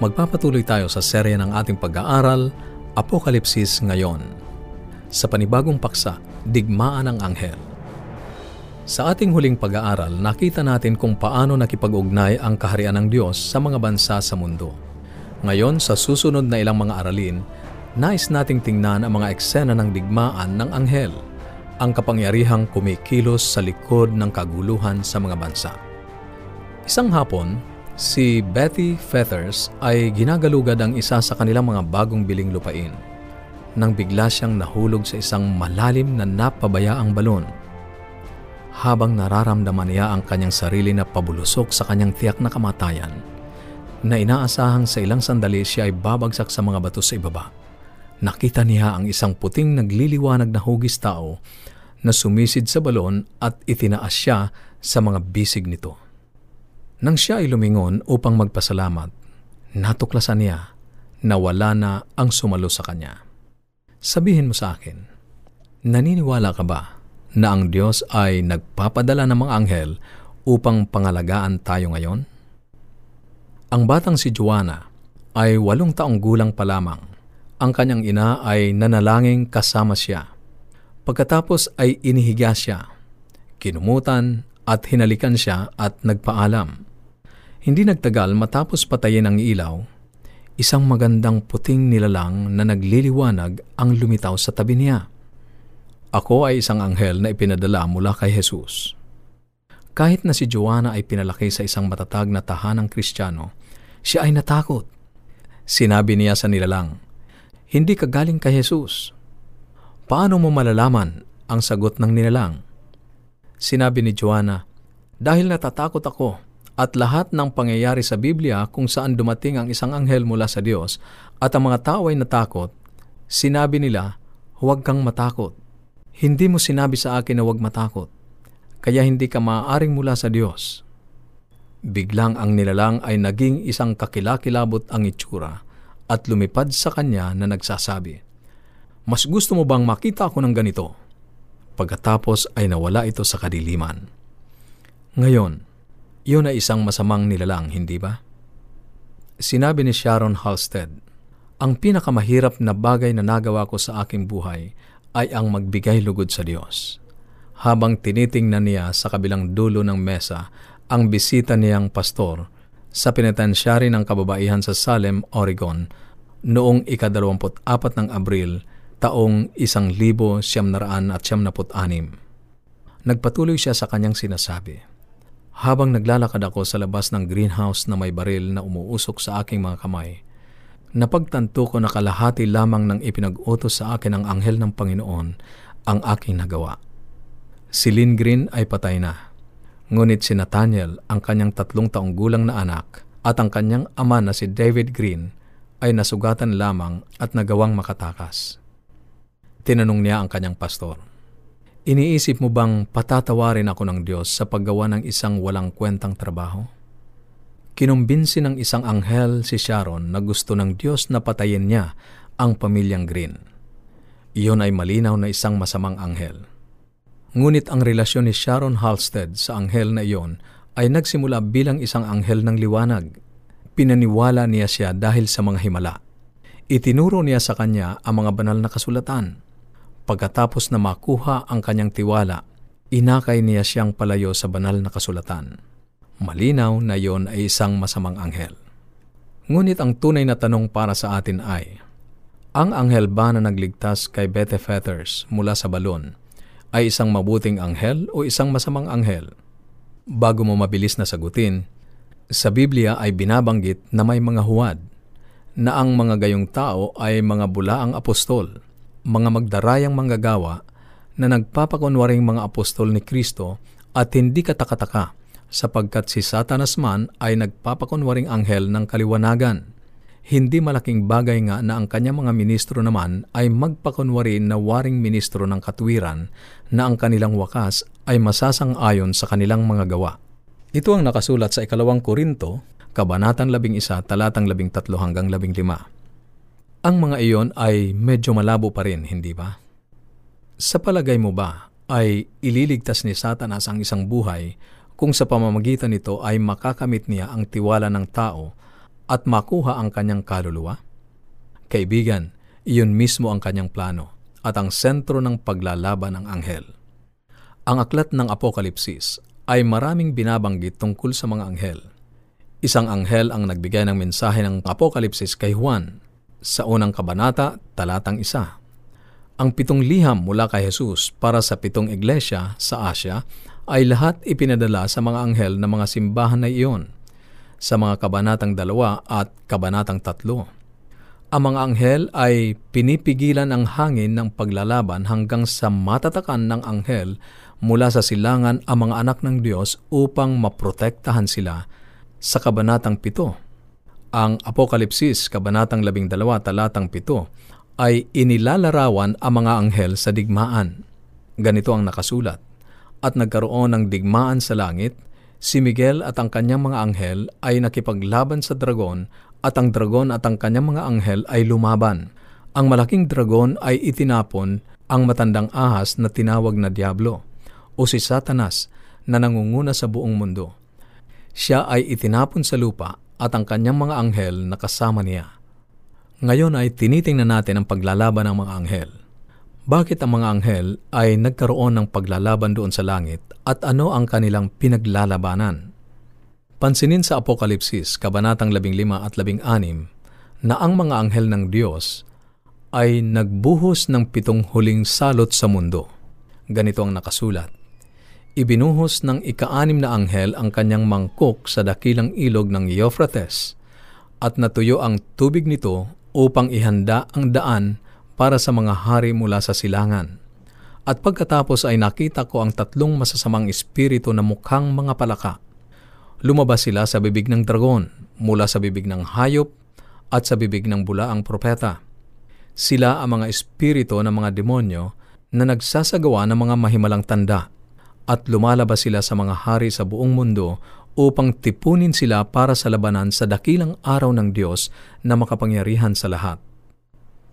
Magpapatuloy tayo sa serye ng ating pag-aaral, Apokalipsis ngayon. Sa panibagong paksa, Digmaan ng Anghel. Sa ating huling pag-aaral, nakita natin kung paano nakipag-ugnay ang kaharian ng Diyos sa mga bansa sa mundo. Ngayon, sa susunod na ilang mga aralin, nais nating tingnan ang mga eksena ng digmaan ng anghel, ang kapangyarihang kumikilos sa likod ng kaguluhan sa mga bansa. Isang hapon, Si Betty Feathers ay ginagalugad ang isa sa kanilang mga bagong biling lupain nang bigla siyang nahulog sa isang malalim na napabayaang balon. Habang nararamdaman niya ang kanyang sarili na pabulusok sa kanyang tiyak na kamatayan, na inaasahang sa ilang sandali siya ay babagsak sa mga bato sa ibaba. Nakita niya ang isang puting nagliliwanag na hugis tao na sumisid sa balon at itinaas siya sa mga bisig nito. Nang siya ay lumingon upang magpasalamat, natuklasan niya na wala na ang sumalo sa kanya. Sabihin mo sa akin, naniniwala ka ba na ang Diyos ay nagpapadala ng mga anghel upang pangalagaan tayo ngayon? Ang batang si Joanna ay walong taong gulang pa lamang. Ang kanyang ina ay nanalangin kasama siya. Pagkatapos ay inihiga siya, kinumutan at hinalikan siya at nagpaalam. Hindi nagtagal matapos patayin ang ilaw, isang magandang puting nilalang na nagliliwanag ang lumitaw sa tabi niya. Ako ay isang anghel na ipinadala mula kay Jesus. Kahit na si Joanna ay pinalaki sa isang matatag na tahanang kristyano, siya ay natakot. Sinabi niya sa nilalang, Hindi ka galing kay Jesus. Paano mo malalaman ang sagot ng nilalang? Sinabi ni Joanna, Dahil natatakot ako, at lahat ng pangyayari sa Biblia kung saan dumating ang isang anghel mula sa Diyos at ang mga tao ay natakot, sinabi nila, huwag kang matakot. Hindi mo sinabi sa akin na huwag matakot, kaya hindi ka maaaring mula sa Diyos. Biglang ang nilalang ay naging isang kakilakilabot ang itsura at lumipad sa kanya na nagsasabi, Mas gusto mo bang makita ako ng ganito? Pagkatapos ay nawala ito sa kadiliman. Ngayon, yun ay isang masamang nilalang, hindi ba? Sinabi ni Sharon Halstead, ang pinakamahirap na bagay na nagawa ko sa aking buhay ay ang magbigay lugod sa Diyos. Habang tinitingnan niya sa kabilang dulo ng mesa ang bisita niyang pastor sa penitensyari ng kababaihan sa Salem, Oregon, noong ikadalawamput-apat ng Abril, taong isang libo siyam naraan at siyam naput anim. Nagpatuloy siya sa kanyang sinasabi, habang naglalakad ako sa labas ng greenhouse na may baril na umuusok sa aking mga kamay, napagtanto ko na kalahati lamang ng ipinag-utos sa akin ng anghel ng Panginoon ang aking nagawa. Si Lynn ay patay na. Ngunit si Nathaniel, ang kanyang tatlong taong gulang na anak, at ang kanyang ama na si David Green ay nasugatan lamang at nagawang makatakas. Tinanong niya ang kanyang pastor, Iniisip mo bang patatawarin ako ng Diyos sa paggawa ng isang walang kwentang trabaho? Kinumbinsi ng isang anghel si Sharon na gusto ng Diyos na patayin niya ang pamilyang Green. Iyon ay malinaw na isang masamang anghel. Ngunit ang relasyon ni Sharon Halstead sa anghel na iyon ay nagsimula bilang isang anghel ng liwanag. Pinaniwala niya siya dahil sa mga himala. Itinuro niya sa kanya ang mga banal na kasulatan Pagkatapos na makuha ang kanyang tiwala, inakay niya siyang palayo sa banal na kasulatan. Malinaw na iyon ay isang masamang anghel. Ngunit ang tunay na tanong para sa atin ay, ang anghel ba na nagligtas kay Bete Feathers mula sa balon ay isang mabuting anghel o isang masamang anghel? Bago mo mabilis na sagutin, sa Biblia ay binabanggit na may mga huwad, na ang mga gayong tao ay mga bulaang apostol, mga magdarayang manggagawa na nagpapakunwaring mga apostol ni Kristo at hindi katakataka sapagkat si Satanas man ay nagpapakunwaring anghel ng kaliwanagan. Hindi malaking bagay nga na ang kanyang mga ministro naman ay magpakunwari na waring ministro ng katwiran na ang kanilang wakas ay masasang-ayon sa kanilang mga gawa. Ito ang nakasulat sa ikalawang Korinto, Kabanatang 11, talatang 13 hanggang 15. Ang mga iyon ay medyo malabo pa rin, hindi ba? Sa palagay mo ba ay ililigtas ni Satanas ang isang buhay kung sa pamamagitan nito ay makakamit niya ang tiwala ng tao at makuha ang kanyang kaluluwa? Kaibigan, iyon mismo ang kanyang plano at ang sentro ng paglalaban ng anghel. Ang aklat ng Apokalipsis ay maraming binabanggit tungkol sa mga anghel. Isang anghel ang nagbigay ng mensahe ng Apokalipsis kay Juan sa unang kabanata, talatang isa. Ang pitong liham mula kay Jesus para sa pitong iglesia sa Asya ay lahat ipinadala sa mga anghel ng mga simbahan na iyon sa mga kabanatang dalawa at kabanatang tatlo. Ang mga anghel ay pinipigilan ang hangin ng paglalaban hanggang sa matatakan ng anghel mula sa silangan ang mga anak ng Diyos upang maprotektahan sila sa kabanatang pito. Ang Apokalipsis, kabanatang labing dalawa, talatang pito, ay inilalarawan ang mga anghel sa digmaan. Ganito ang nakasulat. At nagkaroon ng digmaan sa langit, si Miguel at ang kanyang mga anghel ay nakipaglaban sa dragon at ang dragon at ang kanyang mga anghel ay lumaban. Ang malaking dragon ay itinapon ang matandang ahas na tinawag na Diablo o si Satanas na nangunguna sa buong mundo. Siya ay itinapon sa lupa at ang kanyang mga anghel na kasama niya. Ngayon ay tinitingnan natin ang paglalaban ng mga anghel. Bakit ang mga anghel ay nagkaroon ng paglalaban doon sa langit at ano ang kanilang pinaglalabanan? Pansinin sa Apokalipsis, Kabanatang 15 at 16, na ang mga anghel ng Diyos ay nagbuhos ng pitong huling salot sa mundo. Ganito ang nakasulat. Ibinuhos ng ikaanim na anghel ang kanyang mangkok sa dakilang ilog ng Euphrates at natuyo ang tubig nito upang ihanda ang daan para sa mga hari mula sa silangan. At pagkatapos ay nakita ko ang tatlong masasamang espiritu na mukhang mga palaka Lumabas sila sa bibig ng dragon, mula sa bibig ng hayop at sa bibig ng bulaang propeta. Sila ang mga espiritu ng mga demonyo na nagsasagawa ng mga mahimalang tanda at lumalabas sila sa mga hari sa buong mundo upang tipunin sila para sa labanan sa dakilang araw ng Diyos na makapangyarihan sa lahat.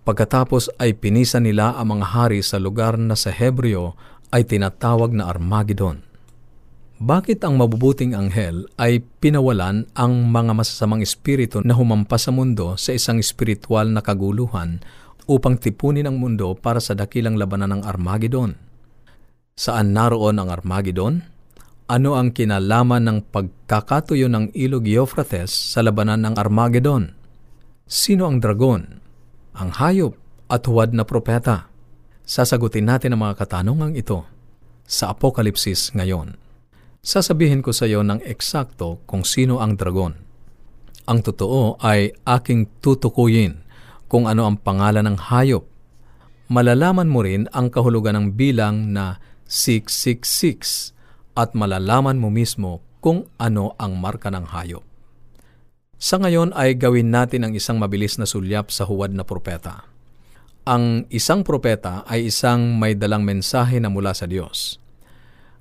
Pagkatapos ay pinisa nila ang mga hari sa lugar na sa Hebreo ay tinatawag na Armageddon. Bakit ang mabubuting anghel ay pinawalan ang mga masasamang espiritu na humampas sa mundo sa isang espiritual na kaguluhan upang tipunin ang mundo para sa dakilang labanan ng Armageddon? Saan naroon ang Armageddon? Ano ang kinalaman ng pagkakatuyo ng ilog Euphrates sa labanan ng Armageddon? Sino ang dragon? Ang hayop at huwad na propeta? Sasagutin natin ang mga katanungang ito sa Apokalipsis ngayon. Sasabihin ko sa iyo ng eksakto kung sino ang dragon. Ang totoo ay aking tutukuyin kung ano ang pangalan ng hayop. Malalaman mo rin ang kahulugan ng bilang na 666 at malalaman mo mismo kung ano ang marka ng hayop. Sa ngayon ay gawin natin ang isang mabilis na sulyap sa huwad na propeta. Ang isang propeta ay isang may dalang mensahe na mula sa Diyos.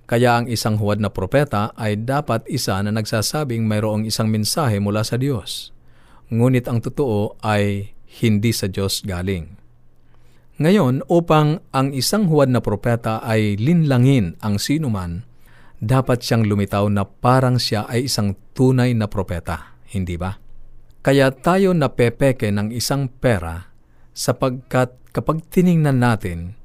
Kaya ang isang huwad na propeta ay dapat isa na nagsasabing mayroong isang mensahe mula sa Diyos. Ngunit ang totoo ay hindi sa Diyos galing. Ngayon, upang ang isang huwad na propeta ay linlangin ang sinuman, dapat siyang lumitaw na parang siya ay isang tunay na propeta, hindi ba? Kaya tayo napepeke ng isang pera sapagkat kapag tiningnan natin,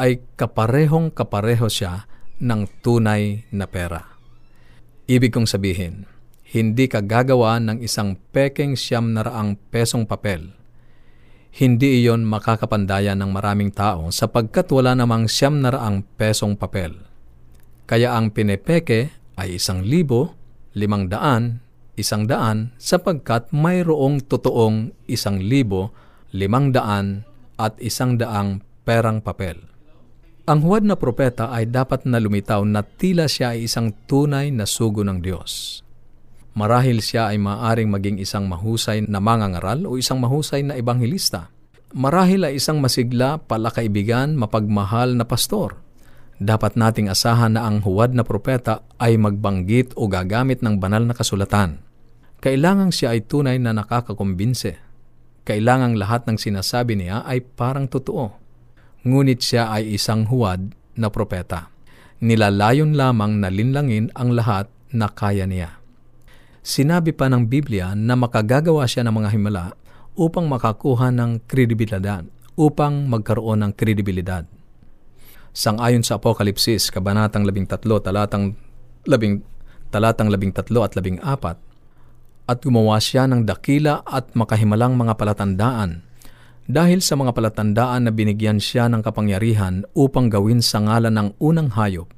ay kaparehong kapareho siya ng tunay na pera. Ibig kong sabihin, hindi ka gagawa ng isang pekeng siyam na raang pesong papel. Hindi iyon makakapandaya ng maraming tao sapagkat wala namang siyam na raang pesong papel. Kaya ang pinepeke ay isang libo, limang daan, isang daan sapagkat mayroong totoong isang libo, limang daan at isang daang perang papel. Ang huwad na propeta ay dapat na lumitaw na tila siya ay isang tunay na sugo ng Diyos. Marahil siya ay maaring maging isang mahusay na mangangaral o isang mahusay na ebanghelista. Marahil ay isang masigla, palakaibigan, mapagmahal na pastor. Dapat nating asahan na ang huwad na propeta ay magbanggit o gagamit ng banal na kasulatan. Kailangang siya ay tunay na nakakakumbinse. Kailangang lahat ng sinasabi niya ay parang totoo ngunit siya ay isang huwad na propeta. Nilalayon lamang na linlangin ang lahat na kaya niya. Sinabi pa ng Biblia na makagagawa siya ng mga himala upang makakuha ng kredibilidad, upang magkaroon ng kredibilidad. Sangayon sa Apokalipsis, Kabanatang 13, talatang 10, talatang 13 at 14, at gumawa siya ng dakila at makahimalang mga palatandaan dahil sa mga palatandaan na binigyan siya ng kapangyarihan upang gawin sa ngalan ng unang hayop,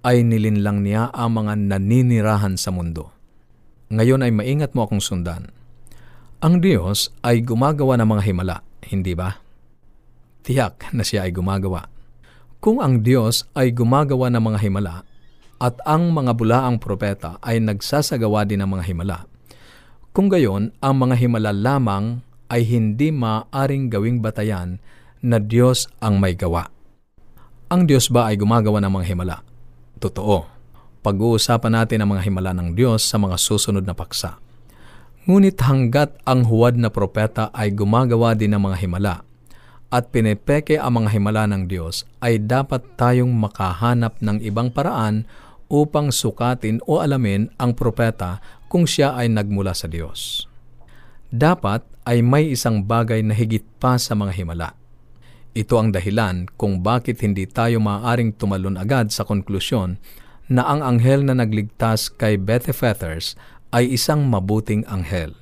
ay nilinlang niya ang mga naninirahan sa mundo. Ngayon ay maingat mo akong sundan. Ang Diyos ay gumagawa ng mga himala, hindi ba? Tiyak na siya ay gumagawa. Kung ang Diyos ay gumagawa ng mga himala at ang mga bulaang propeta ay nagsasagawa din ng mga himala, kung gayon, ang mga himala lamang ay hindi maaring gawing batayan na Diyos ang may gawa. Ang Diyos ba ay gumagawa ng mga himala? Totoo. Pag-uusapan natin ang mga himala ng Diyos sa mga susunod na paksa. Ngunit hanggat ang huwad na propeta ay gumagawa din ng mga himala at pinepeke ang mga himala ng Diyos, ay dapat tayong makahanap ng ibang paraan upang sukatin o alamin ang propeta kung siya ay nagmula sa Diyos. Dapat ay may isang bagay na higit pa sa mga himala. Ito ang dahilan kung bakit hindi tayo maaaring tumalon agad sa konklusyon na ang anghel na nagligtas kay Betty Feathers ay isang mabuting anghel.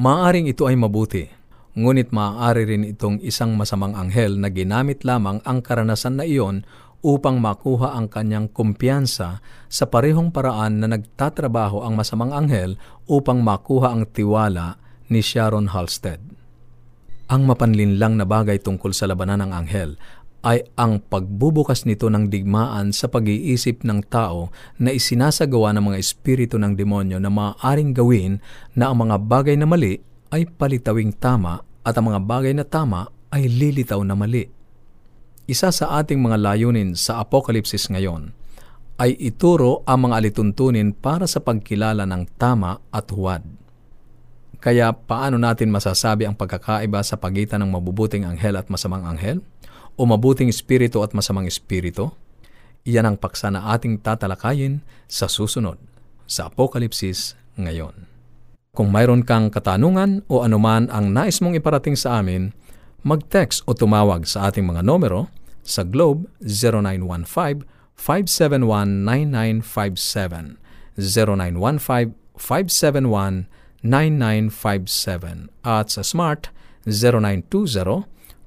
Maaring ito ay mabuti, ngunit maaari rin itong isang masamang anghel na ginamit lamang ang karanasan na iyon upang makuha ang kanyang kumpiyansa sa parehong paraan na nagtatrabaho ang masamang anghel upang makuha ang tiwala ni Sharon Halstead. Ang mapanlinlang na bagay tungkol sa labanan ng anghel ay ang pagbubukas nito ng digmaan sa pag-iisip ng tao na isinasagawa ng mga espiritu ng demonyo na maaaring gawin na ang mga bagay na mali ay palitawing tama at ang mga bagay na tama ay lilitaw na mali. Isa sa ating mga layunin sa Apokalipsis ngayon ay ituro ang mga alituntunin para sa pagkilala ng tama at huwad. Kaya paano natin masasabi ang pagkakaiba sa pagitan ng mabubuting anghel at masamang anghel? O mabuting espiritu at masamang espiritu? Iyan ang paksa na ating tatalakayin sa susunod sa Apokalipsis ngayon. Kung mayroon kang katanungan o anuman ang nais mong iparating sa amin, mag-text o tumawag sa ating mga numero sa Globe 0915 571 0915 571 9957 at sa Smart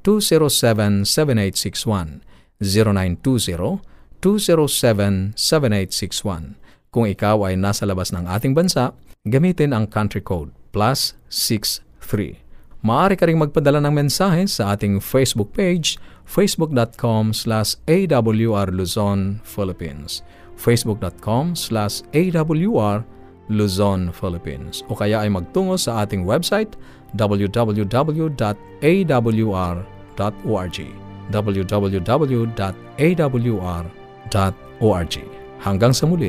0920-207-7861 0920-207-7861 Kung ikaw ay nasa labas ng ating bansa, gamitin ang country code plus 63. Maaari ka rin magpadala ng mensahe sa ating Facebook page facebook.com slash awr Luzon, Philippines facebook.com slash awr Luzon, Philippines. O kaya ay magtungo sa ating website www.awr.org www.awr.org Hanggang sa muli.